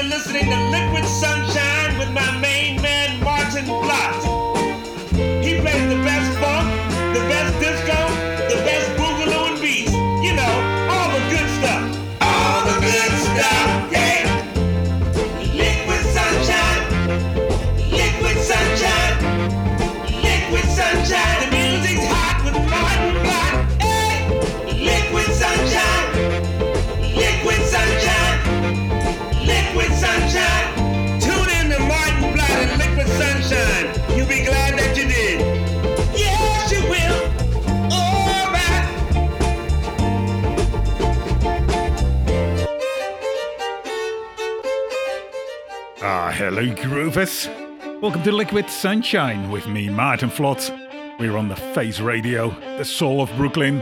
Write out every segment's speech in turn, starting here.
You're listening to Liquid Sunshine hello, groovers. Welcome to Liquid Sunshine with me, Maarten Vlot. We're on the Face Radio, the soul of Brooklyn,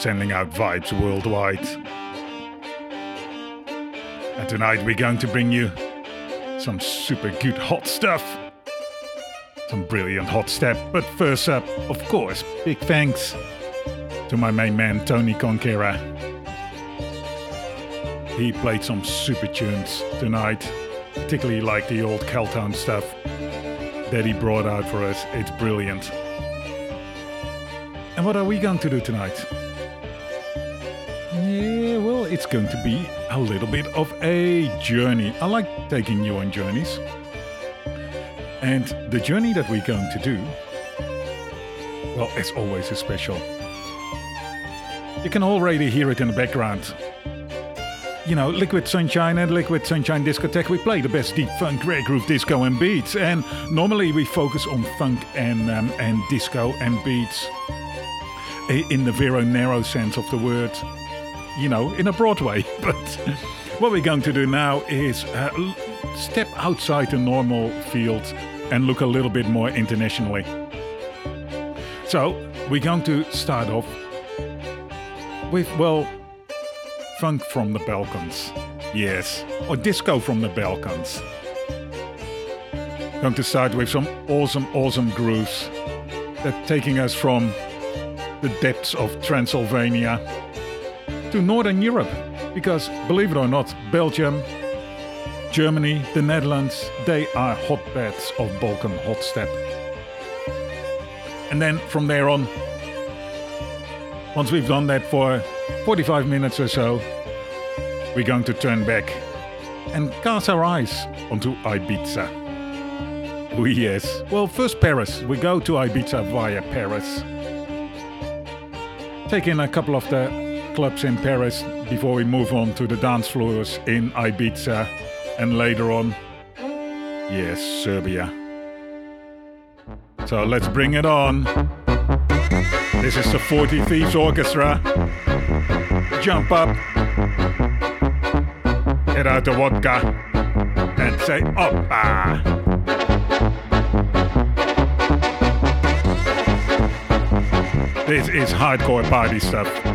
sending out vibes worldwide. And tonight we're going to bring you some super good hot stuff. Some brilliant hot step. But first up, of course, big thanks to my main man, Tony Conquera. He played some super tunes tonight particularly like the old Caltown stuff that he brought out for us. It's brilliant. And what are we going to do tonight? Yeah, well, it's going to be a little bit of a journey. I like taking you on journeys. And the journey that we're going to do, well, as always, is special. You can already hear it in the background you know, Liquid Sunshine and Liquid Sunshine Discotheque, we play the best deep funk, rare groove, disco, and beats. And normally we focus on funk and um, and disco and beats in the very narrow sense of the word. You know, in a broad way. But what we're going to do now is uh, step outside the normal field and look a little bit more internationally. So we're going to start off with well funk from the Balkans. Yes, or disco from the Balkans. Going to start with some awesome, awesome grooves that taking us from the depths of Transylvania to Northern Europe. Because believe it or not, Belgium, Germany, the Netherlands, they are hotbeds of Balkan hot step. And then from there on, once we've done that for 45 minutes or so, we're going to turn back and cast our eyes onto Ibiza. Oh, yes. Well, first Paris. We go to Ibiza via Paris. Take in a couple of the clubs in Paris before we move on to the dance floors in Ibiza and later on, yes, Serbia. So let's bring it on. This is the 40 Thieves Orchestra. Jump up, get out the vodka, and say oppa. This is hardcore party stuff.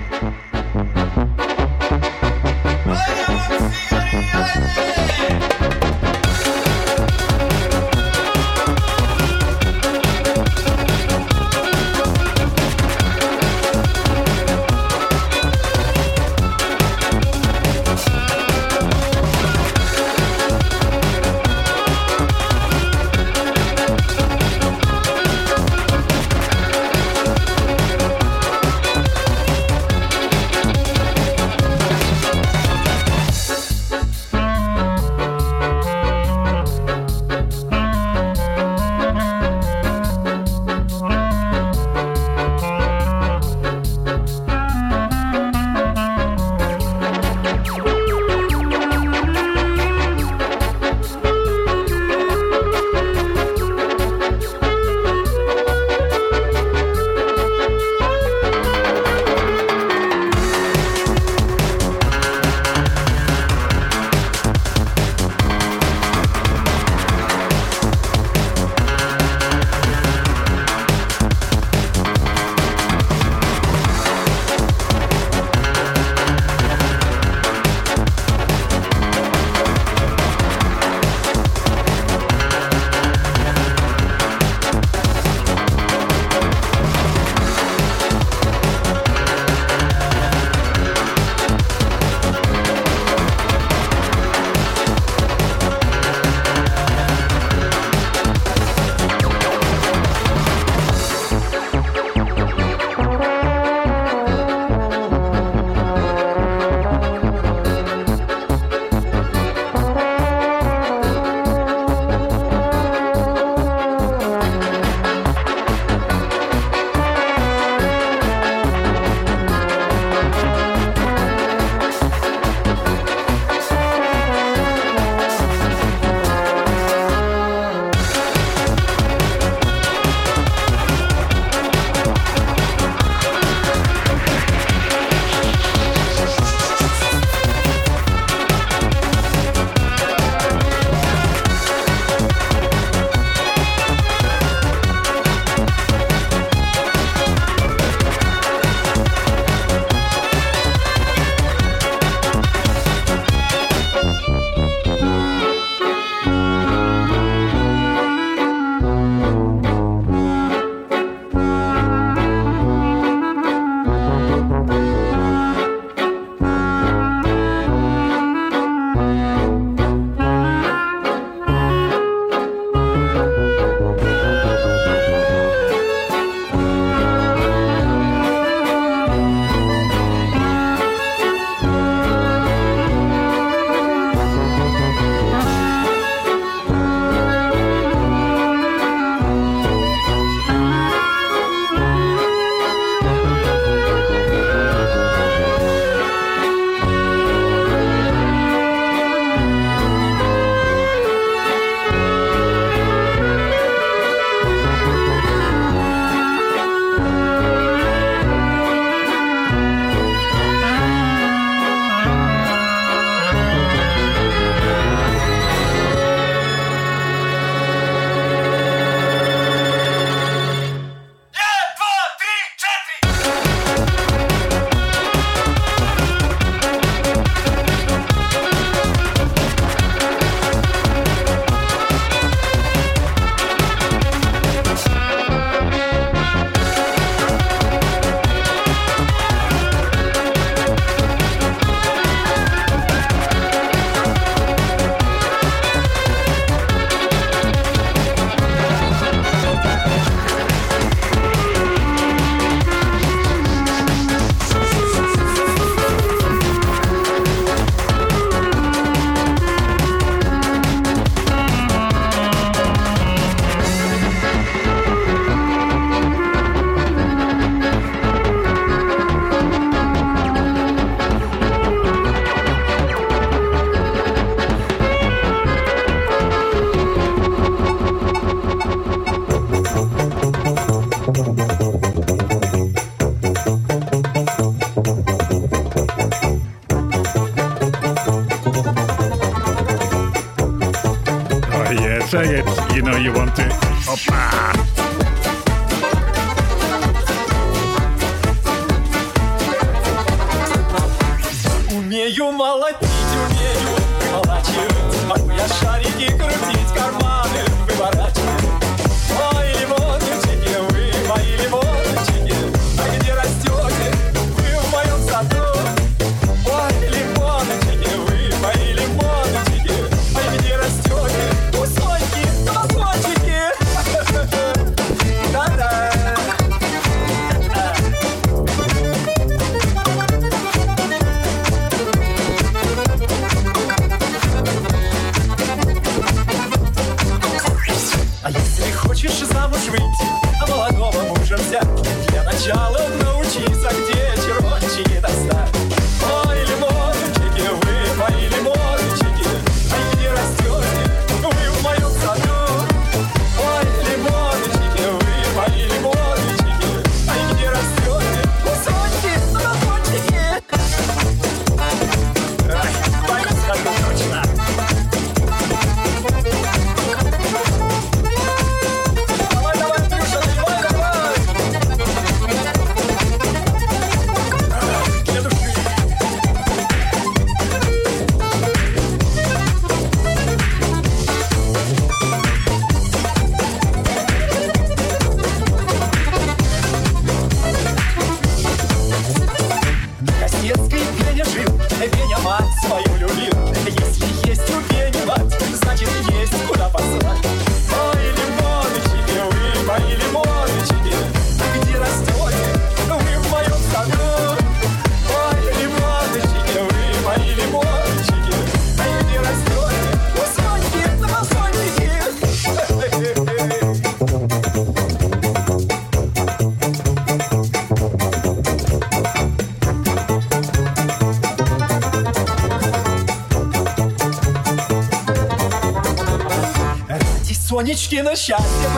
Сонечкино счастье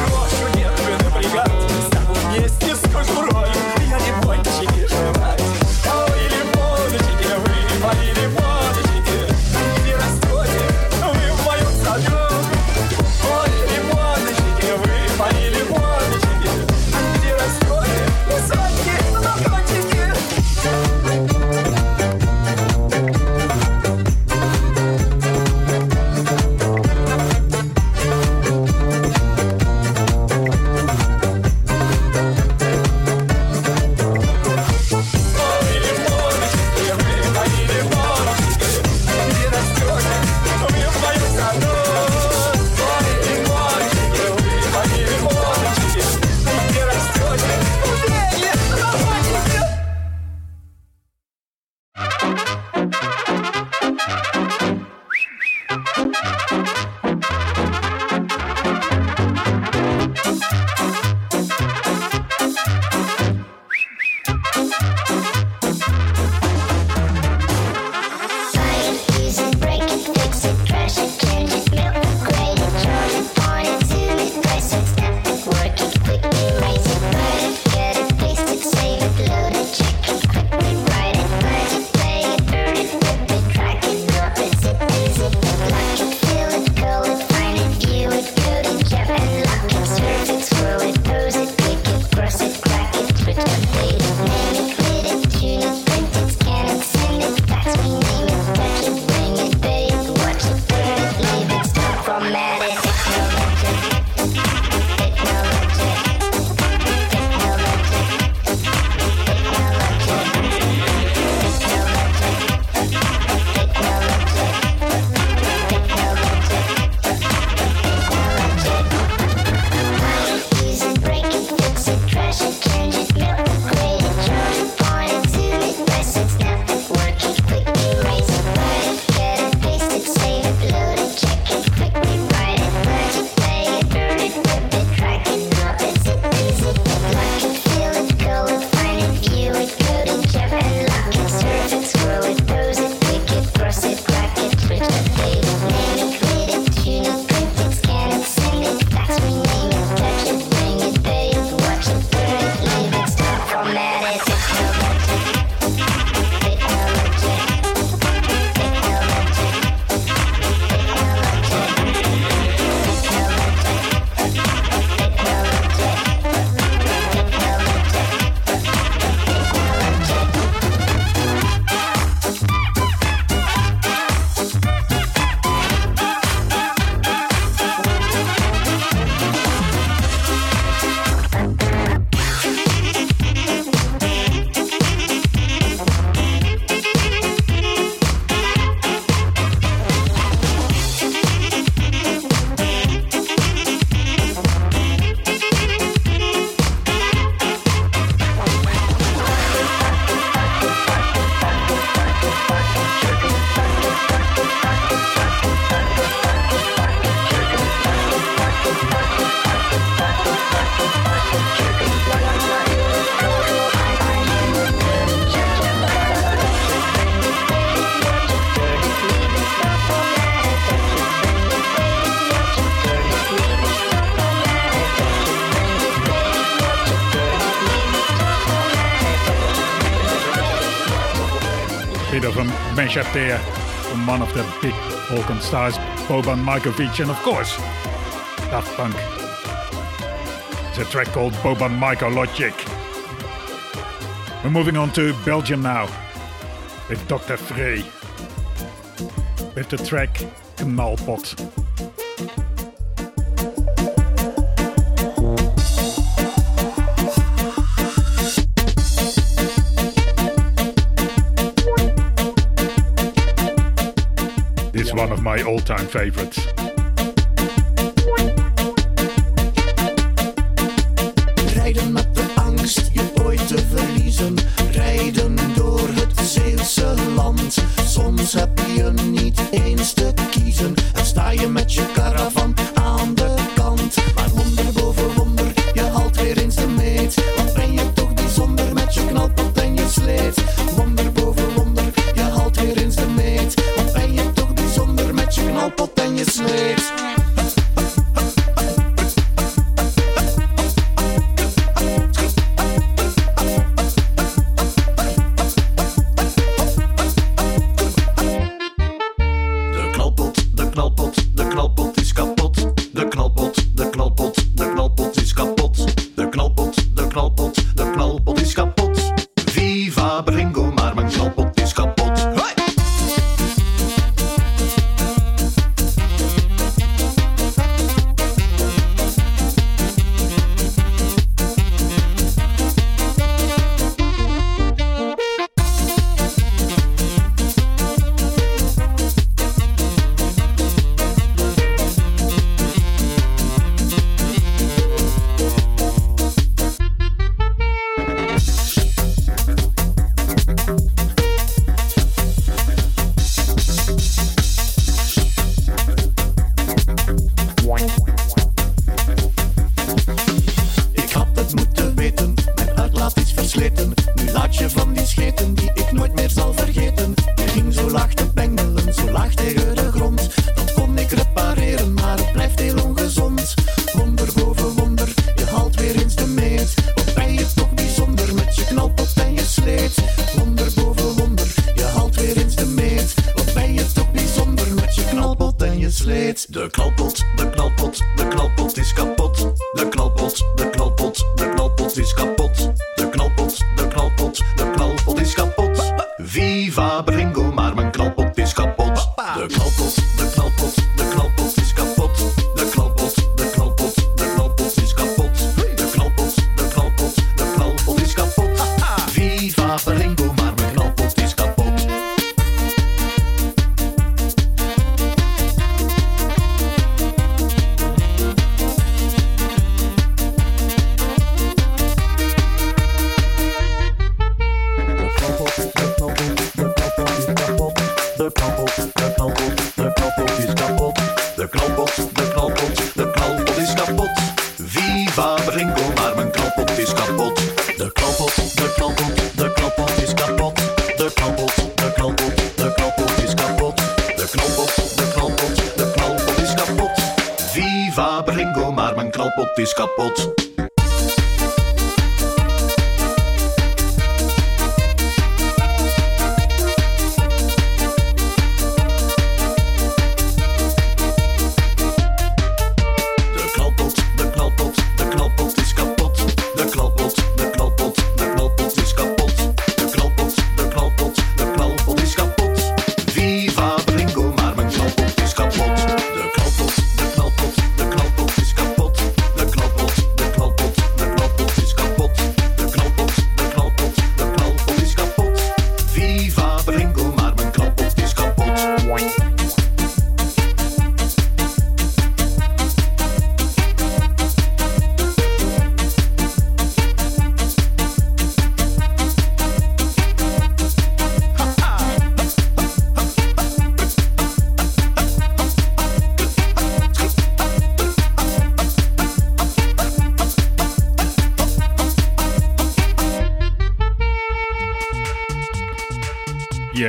Chapter from one of the big Balkan stars, Boban Markovic, and of course, Daft Punk. It's a track called Boban Marko Logic. We're moving on to Belgium now with Dr. Frey with the track Knalpot. my all-time favorites.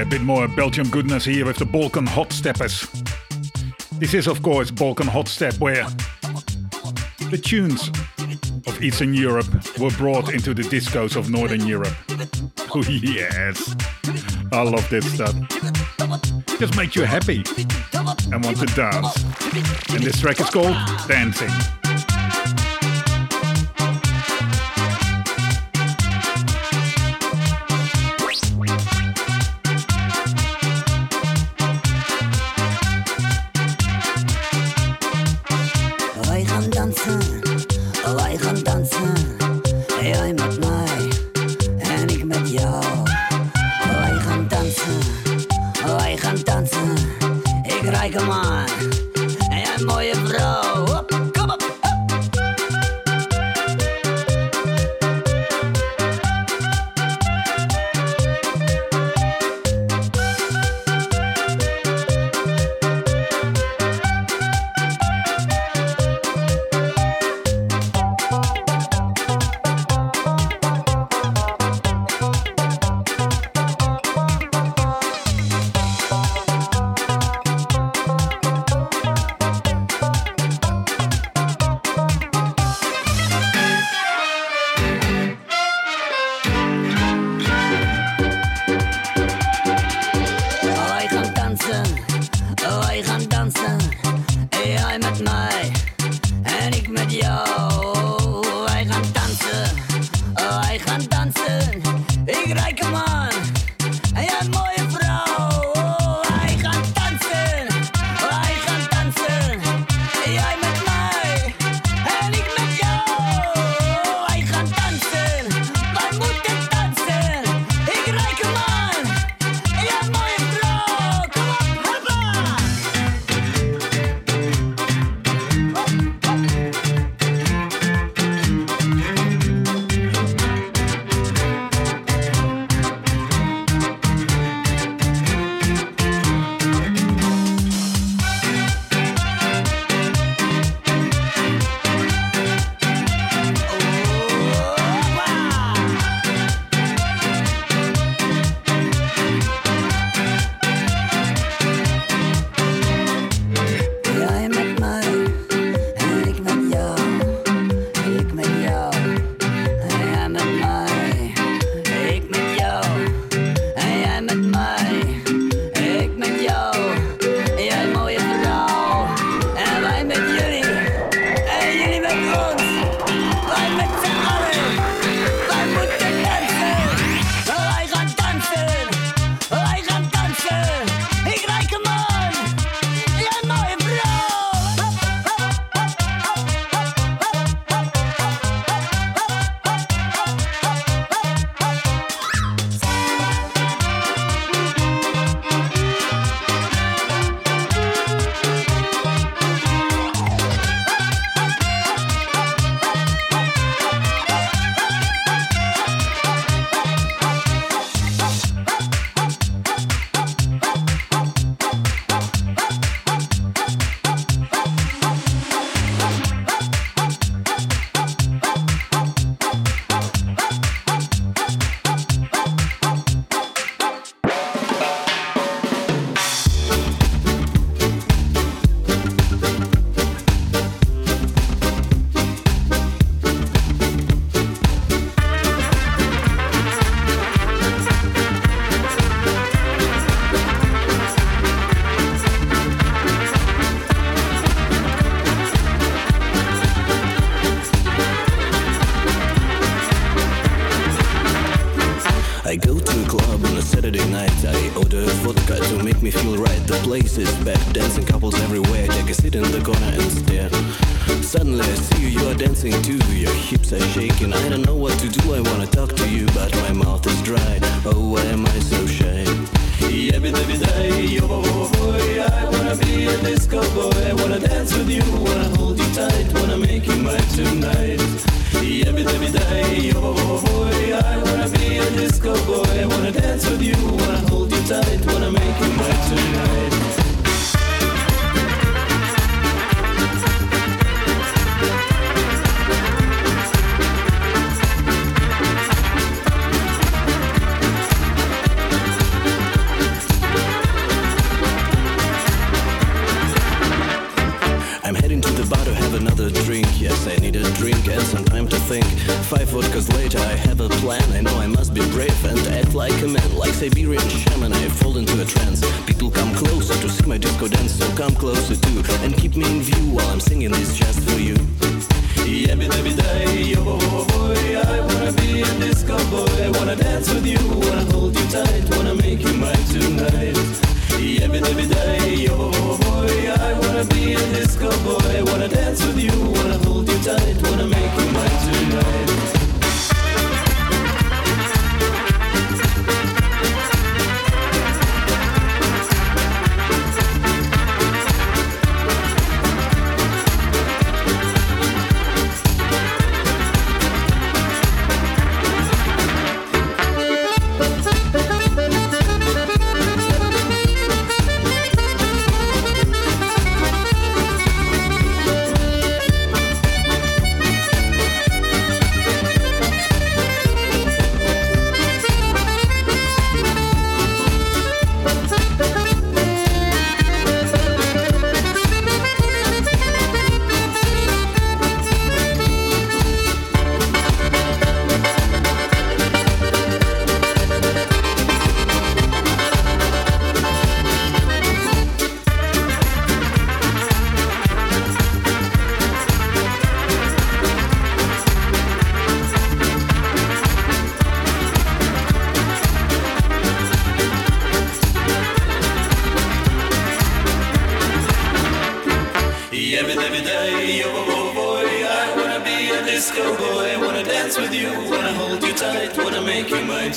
a bit more Belgium goodness here with the Balkan Hot Steppers. This is, of course, Balkan Hot Step, where the tunes of Eastern Europe were brought into the discos of Northern Europe. Oh, yes. I love this stuff. Just makes you happy and want to dance. And this track is called Dancing.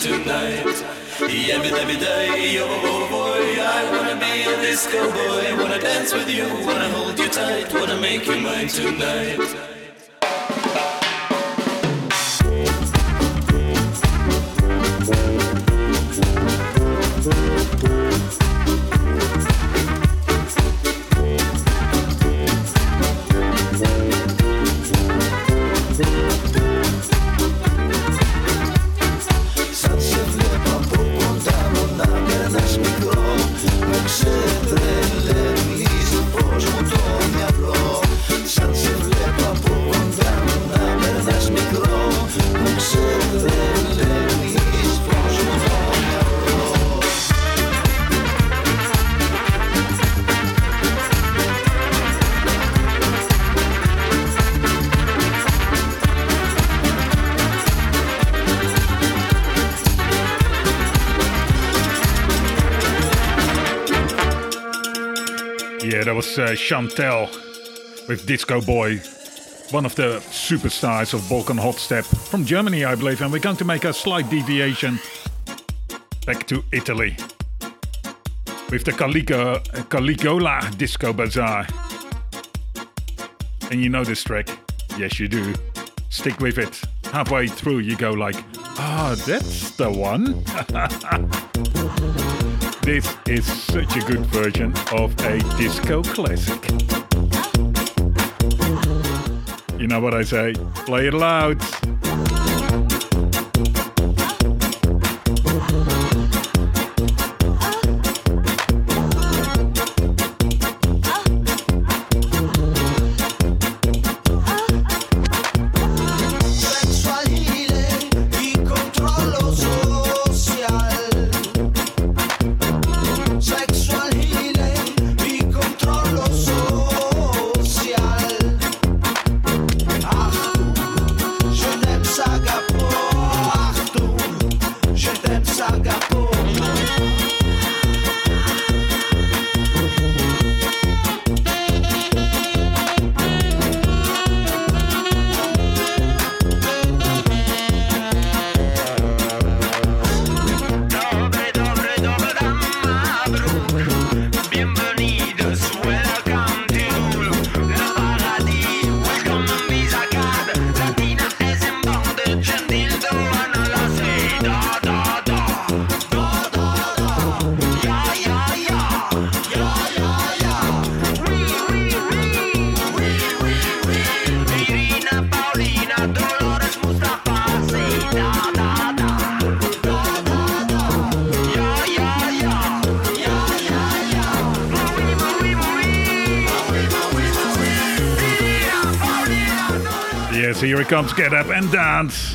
Tonight. Every, every day, oh boy, I wanna be a disco boy. Wanna dance with you, wanna hold you tight, wanna make you mine tonight. Was uh, Chantel with Disco Boy, one of the superstars of Balkan Hot Step from Germany, I believe. And we're going to make a slight deviation back to Italy with the Calico, Caligola Disco Bazaar. And you know this track? Yes, you do. Stick with it. Halfway through, you go like, ah, that's the one. This is such a good version of a disco classic. You know what I say? Play it loud. Comes. Get up and dance.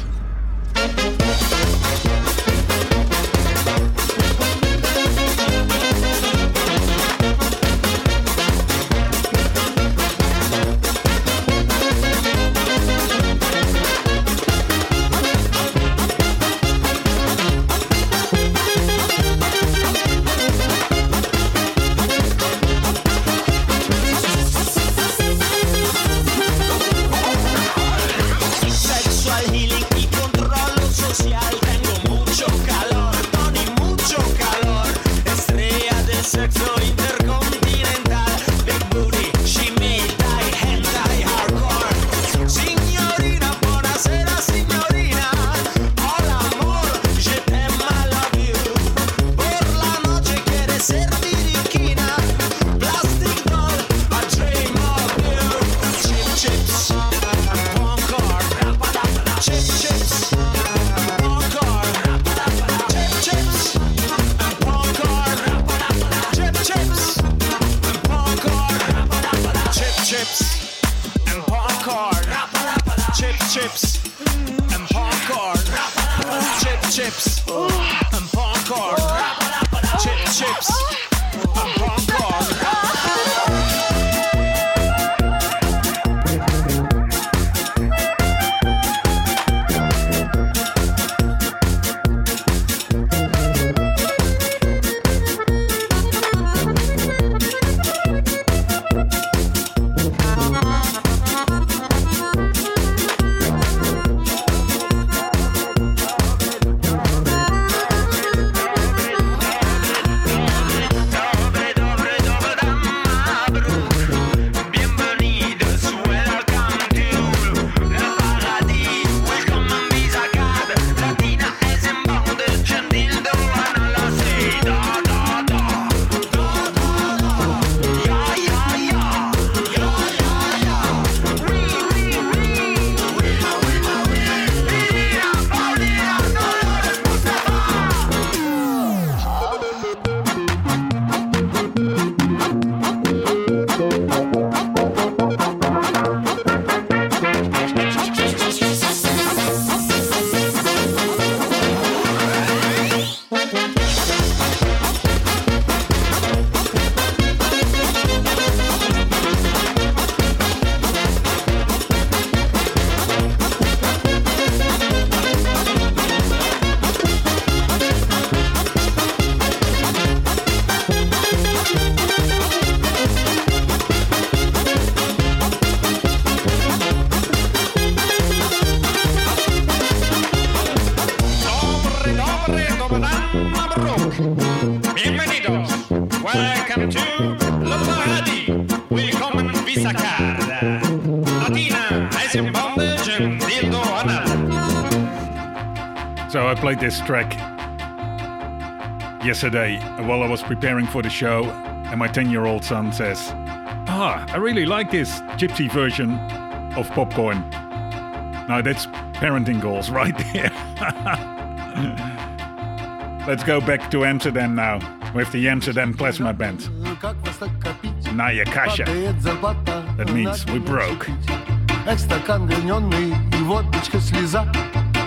played this track yesterday while I was preparing for the show, and my 10 year old son says, Ah, I really like this gypsy version of popcorn. Now that's parenting goals right there. Let's go back to Amsterdam now with the Amsterdam Klezmer Band. Naya Kasha. That means we broke.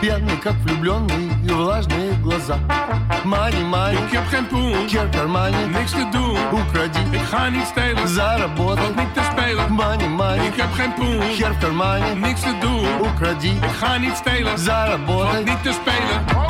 Пьяный, как влюбленный, и влажные глаза. Мани, мани, Ik heb geen poen, кер в кармане. Niks te doen. Укради, Ik ga niet stelen, заработай. Valt niet te spelen. Мани, мани, Ik heb geen poen, хер в кармане. Niks te doen. Укради, Ik ga niet stelen, valt заработай. Niet te spelen.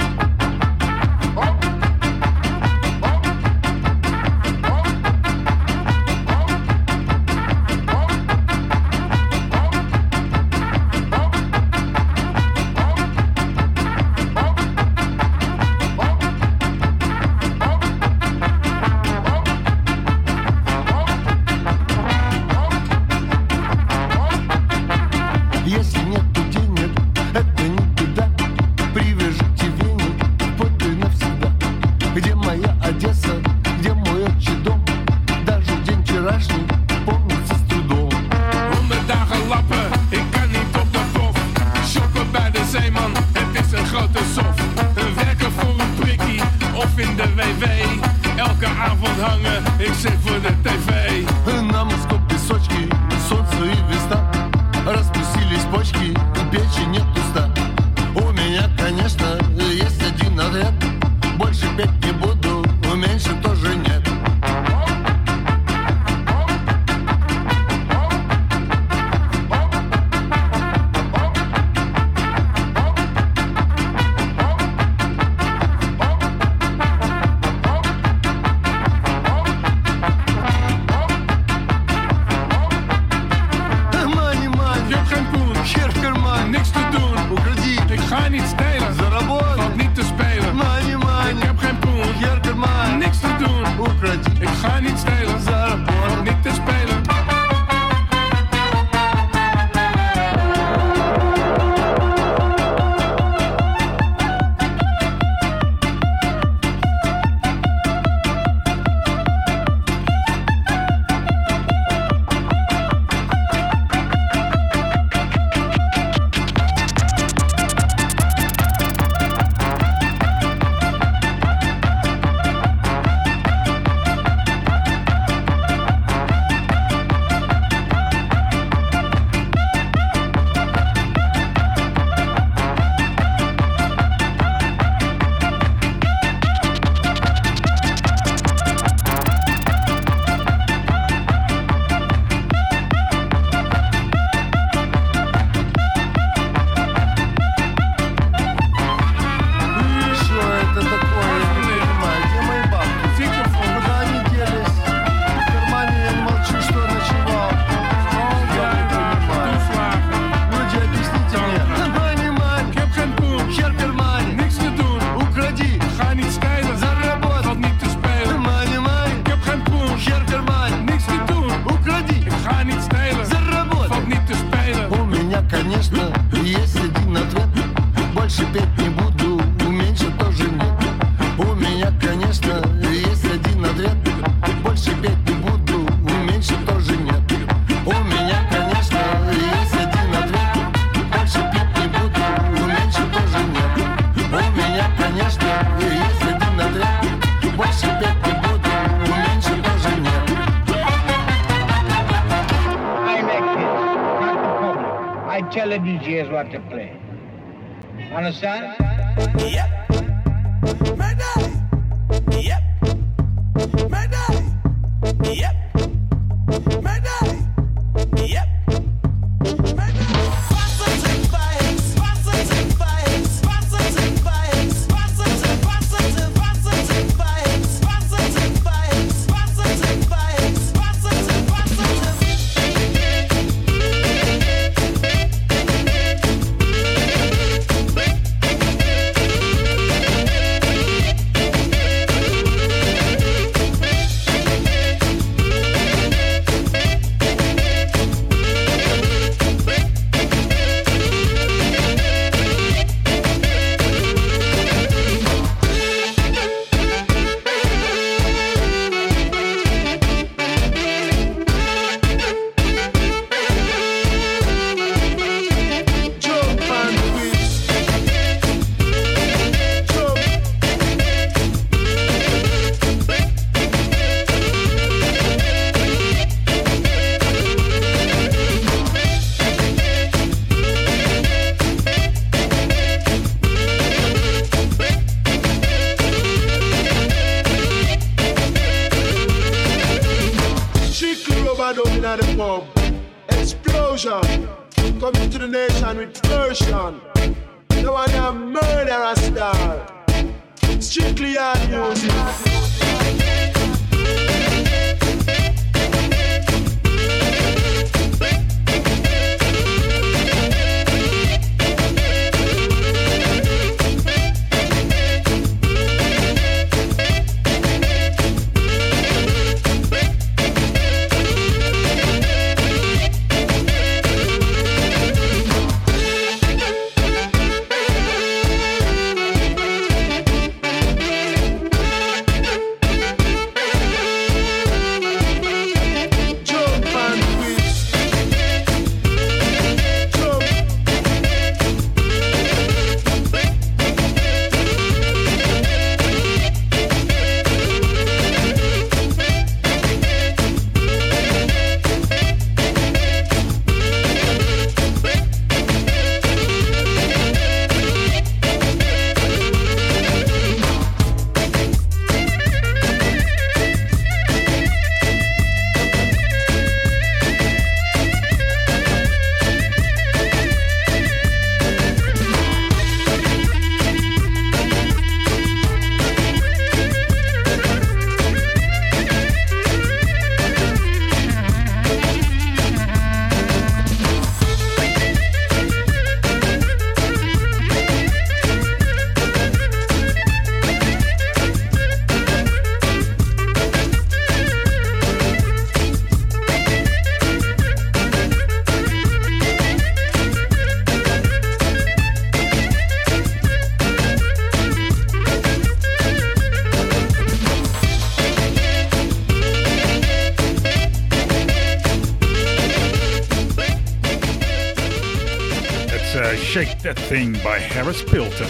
That Thing by Harris Pilton.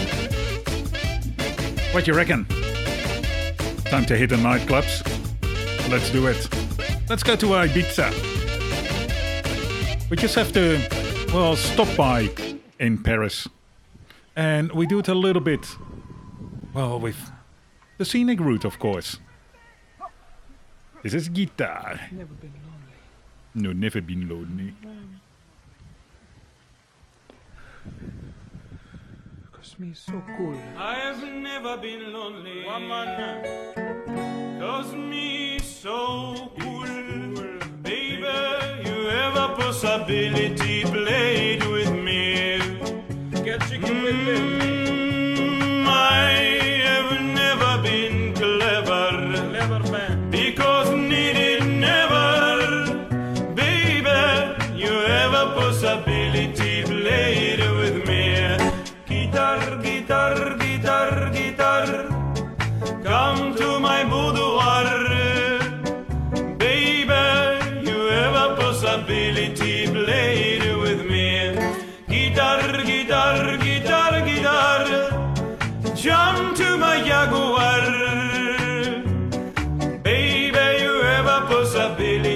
What you reckon? Time to hit the nightclubs? Let's do it. Let's go to Ibiza. We just have to, well, stop by in Paris. And we do it a little bit, well, with the scenic route, of course. This is guitar. Never been lonely. No, never been lonely. Cause so cool. I have never been lonely. Woman, cause me so cool. Baby, you have a possibility played with me. Get chicken with me. Mm. Billy.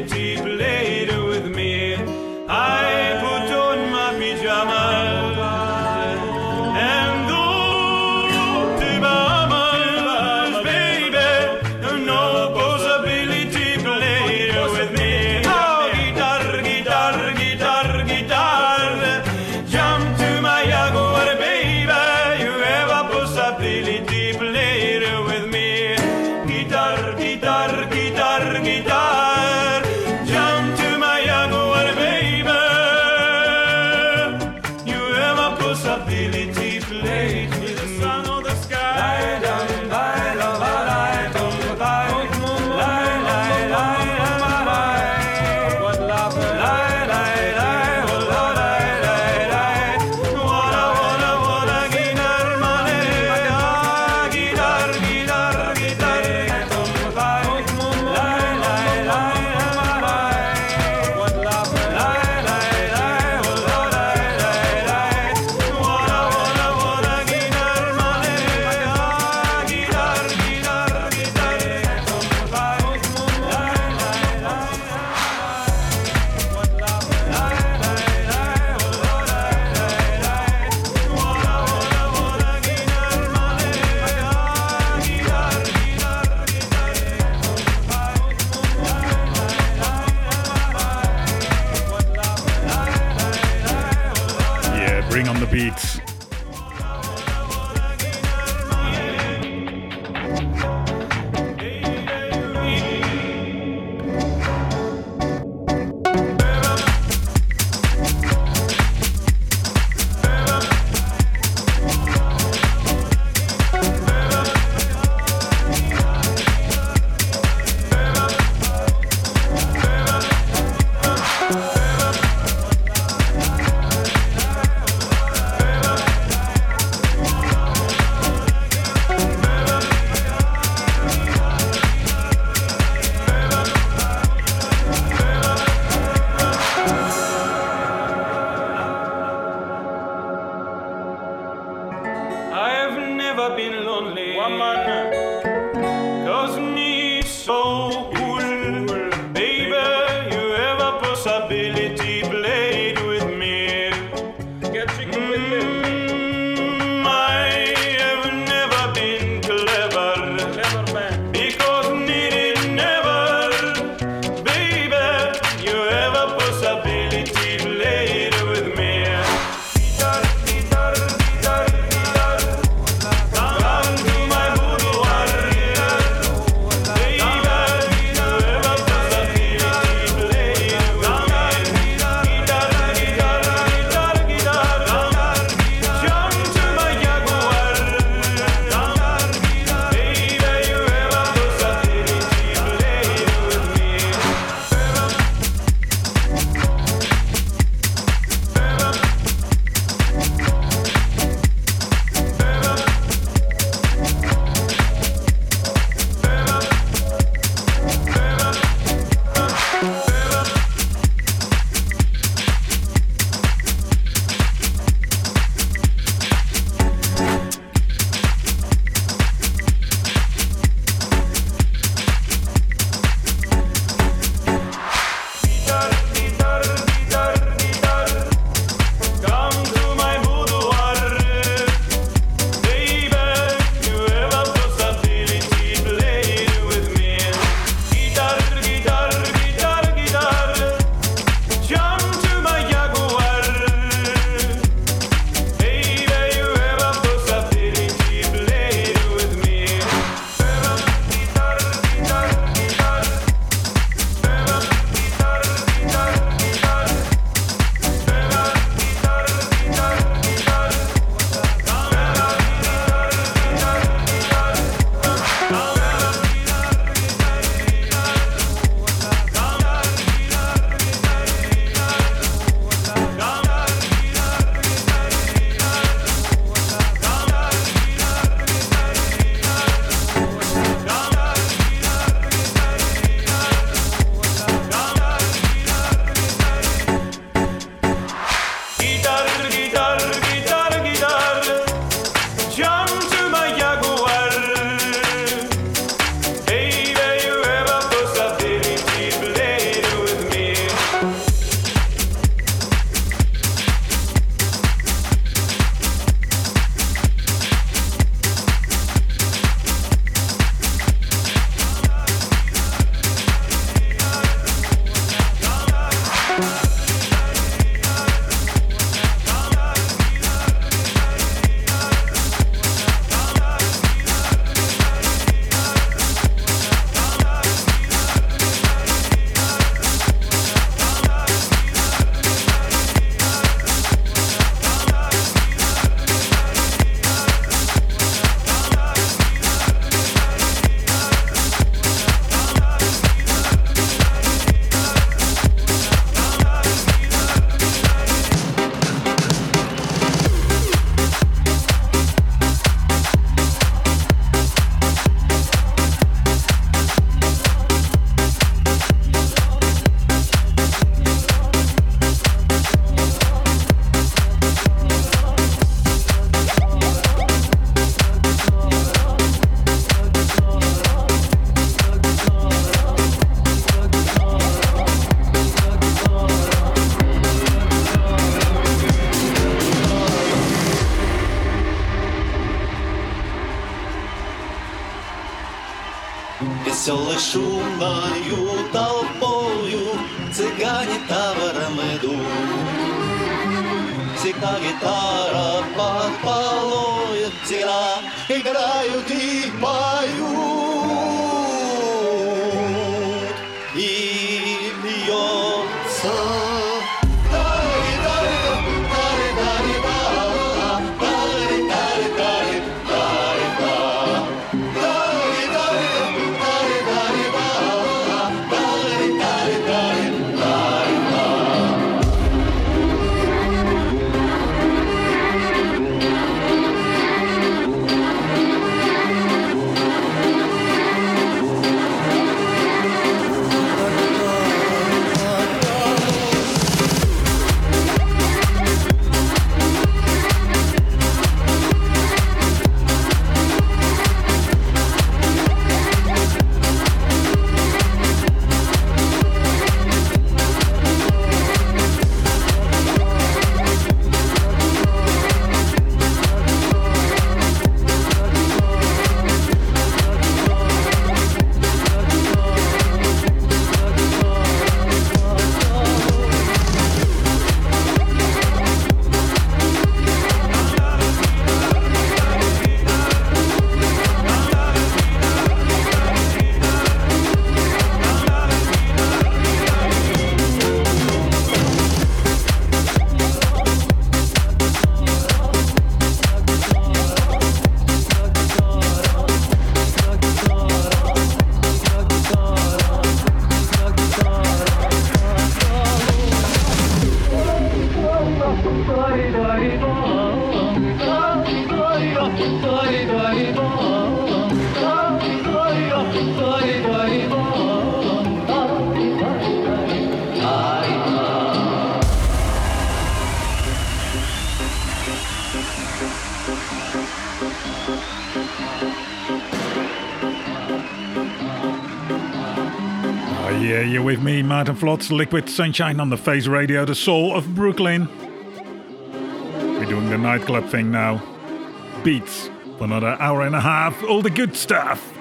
Веселой шумною толпою Flotz, Liquid Sunshine on the Face Radio, the soul of Brooklyn. We're doing the nightclub thing now. Beats for another hour and a half, all the good stuff.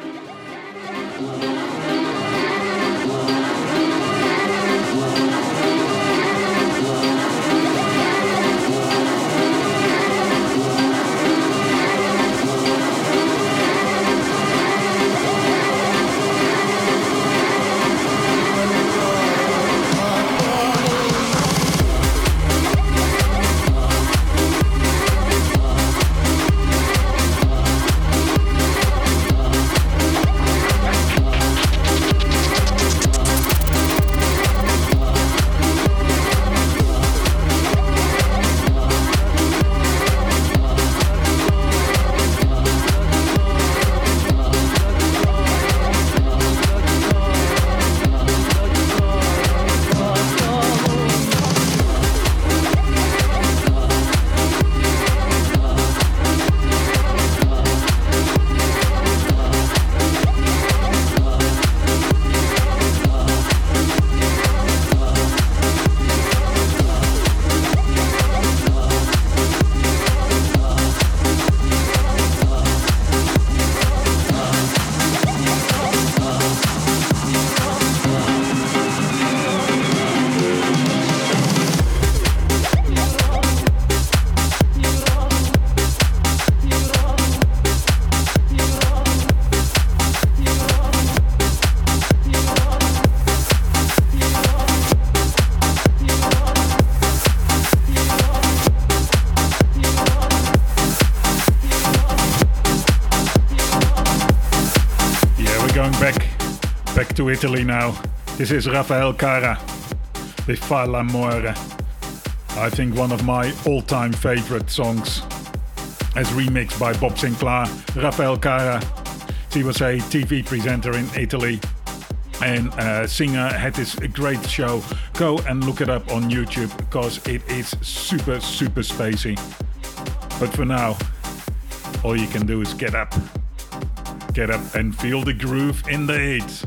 Italy now. This is Raffaella Carrà with Far l'amore. I think one of my all-time favorite songs as remixed by Bob Sinclar. Raffaella Carrà, he was a TV presenter in Italy and uh, singer had this great show. Go and look it up on YouTube because it is super, super spacey. But for now, all you can do is get up. Get up and feel the groove in the hits.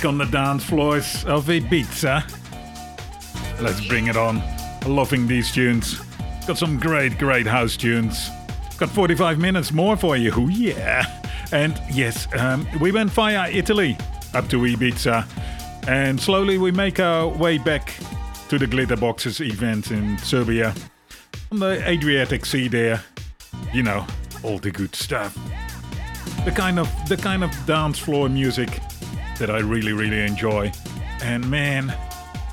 Back on the dance floors of Ibiza. Let's bring it on. Loving these tunes. Got some great, great house tunes. Got 45 minutes more for you. Yeah. And yes, um, we went via Italy up to Ibiza. And slowly we make our way back to the Glitter Boxes event in Serbia. On the Adriatic Sea there. You know, all the good stuff. The kind of the kind of dance floor music that I really, really enjoy. And man,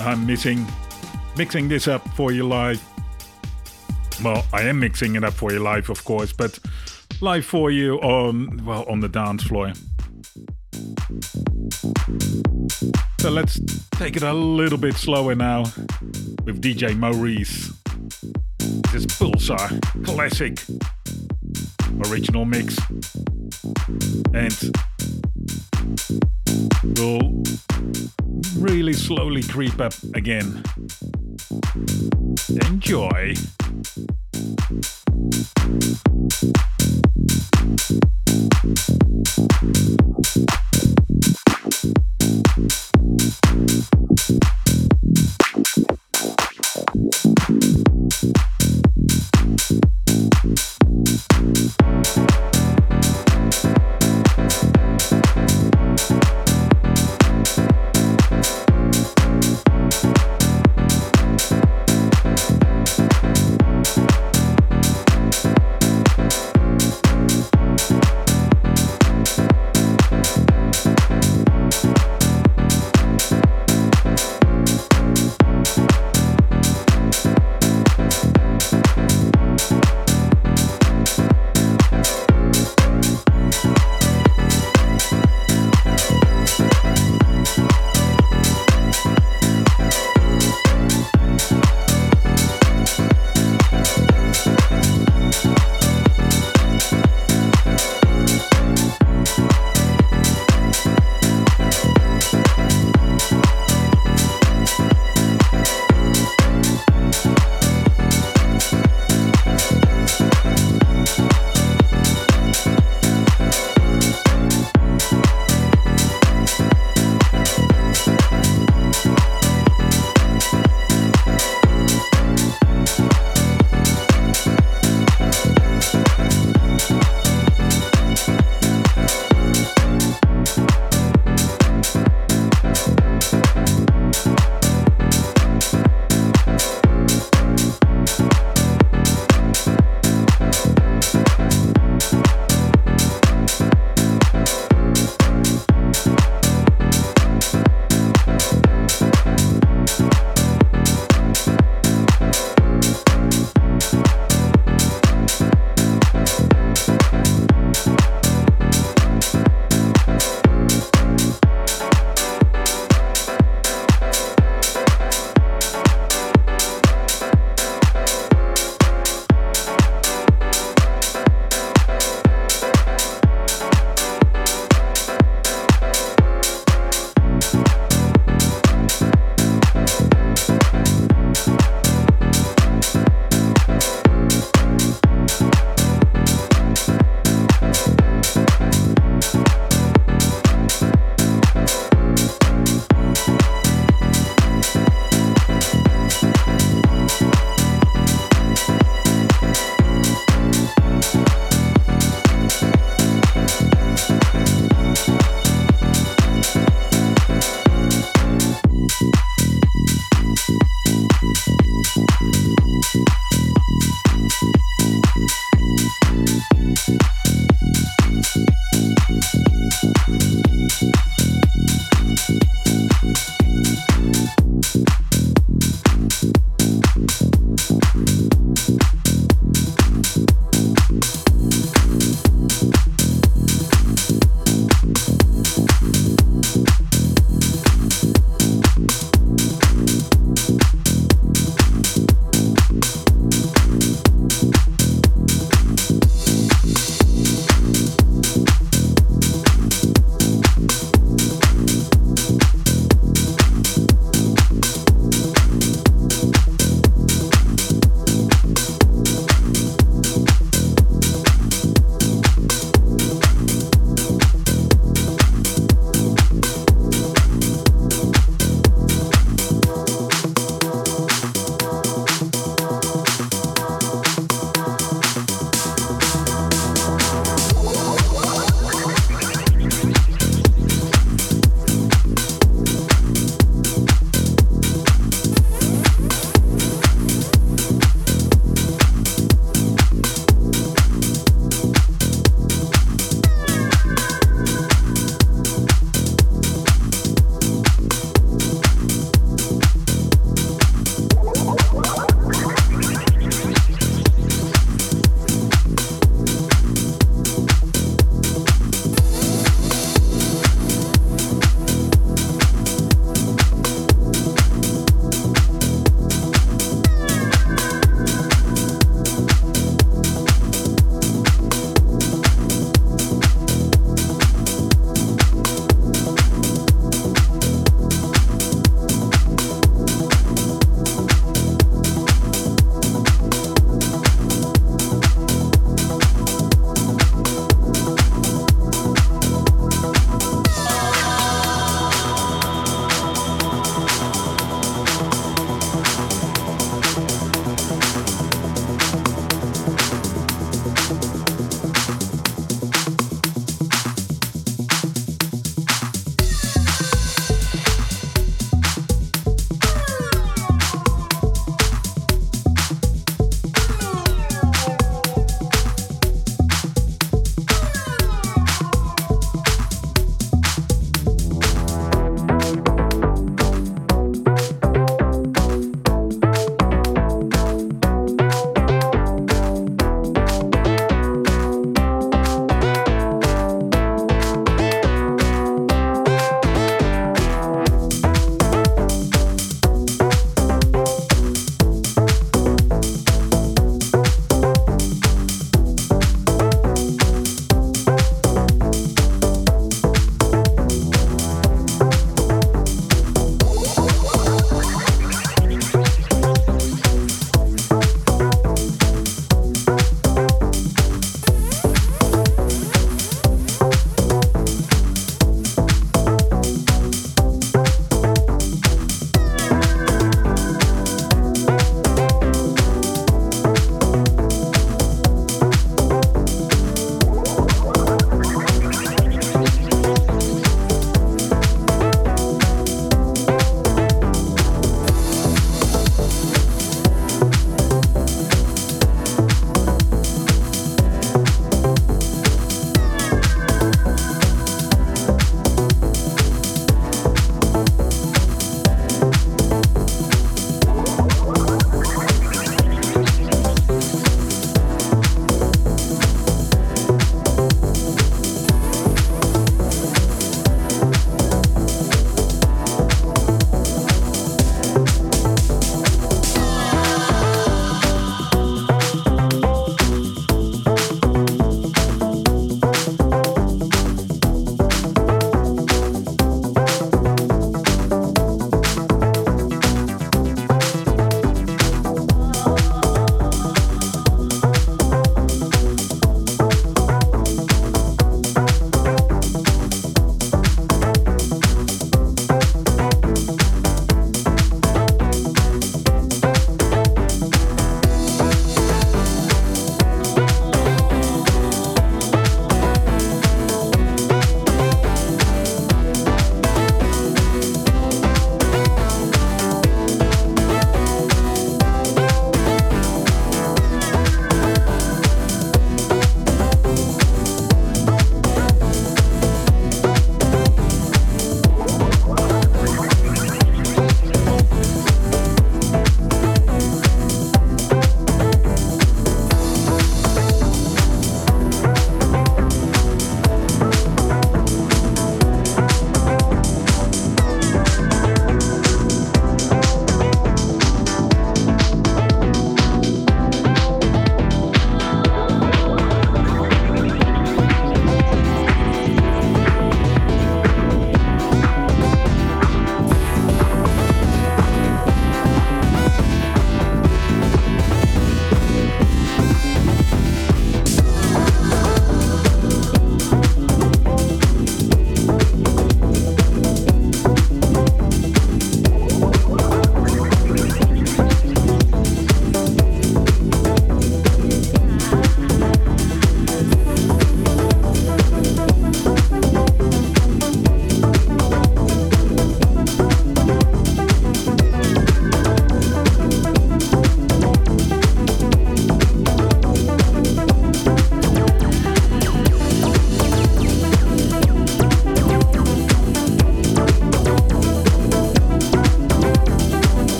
I'm missing mixing this up for you live. Well, I am mixing it up for you live, of course, but live for you on well on the dance floor. So let's take it a little bit slower now with DJ Maurice. This Pulsar classic original mix. And will really slowly creep up again. Enjoy.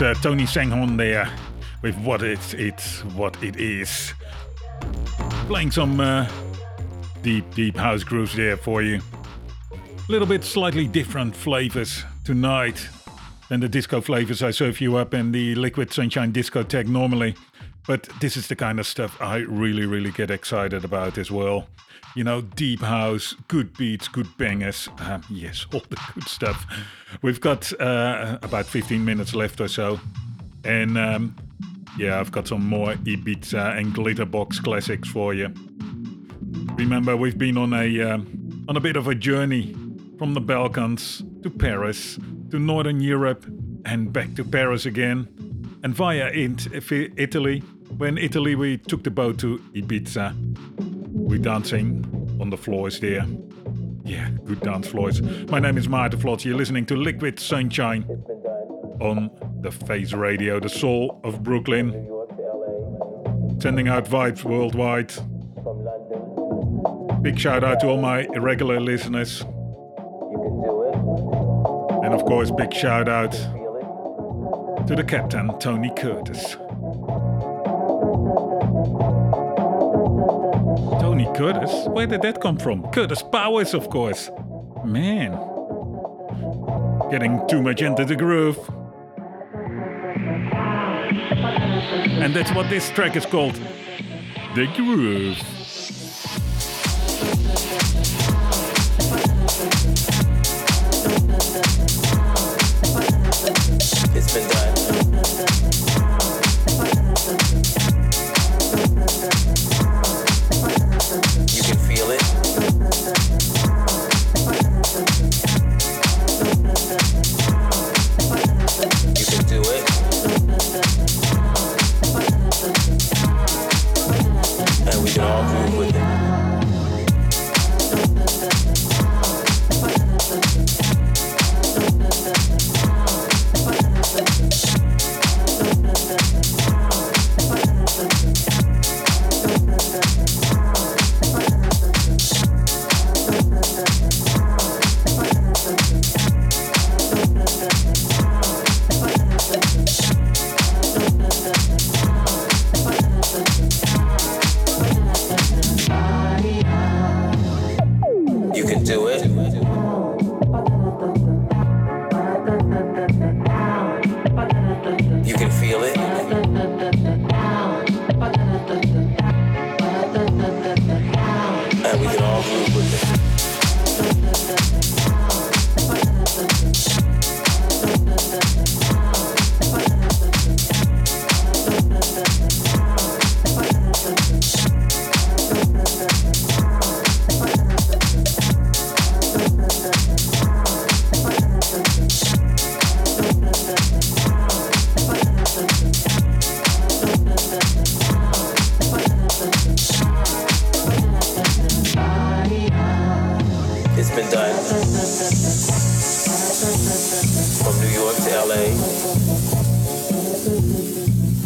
was uh, Tony Senghore there with what it's it's what it is, playing some uh, deep deep house grooves there for you. A little bit slightly different flavors tonight than the disco flavors I serve you up in the Liquid Sunshine discotheque normally. But this is the kind of stuff I really, really get excited about as well. You know, deep house, good beats, good bangers. Um, yes, all the good stuff. We've got uh, about 15 minutes left or so. And um, yeah, I've got some more Ibiza and Glitterbox classics for you. Remember, we've been on a um, on a bit of a journey from the Balkans to Paris to Northern Europe and back to Paris again, and via Italy when Italy, we took the boat to Ibiza. We dancing on the floors there. Yeah, good dance floors. My name is Maarten Vlot. You're listening to Liquid Sunshine on the Face Radio, the soul of Brooklyn. Sending out vibes worldwide. Big shout out to all my irregular listeners. And of course, big shout out to the captain, Tony Curtis. Tony Curtis? Where did that come from? Curtis Powers, of course. Man. Getting too much into the groove. And that's what this track is called The Groove. It's been done.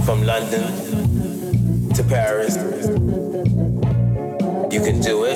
From London to Paris. You can do it.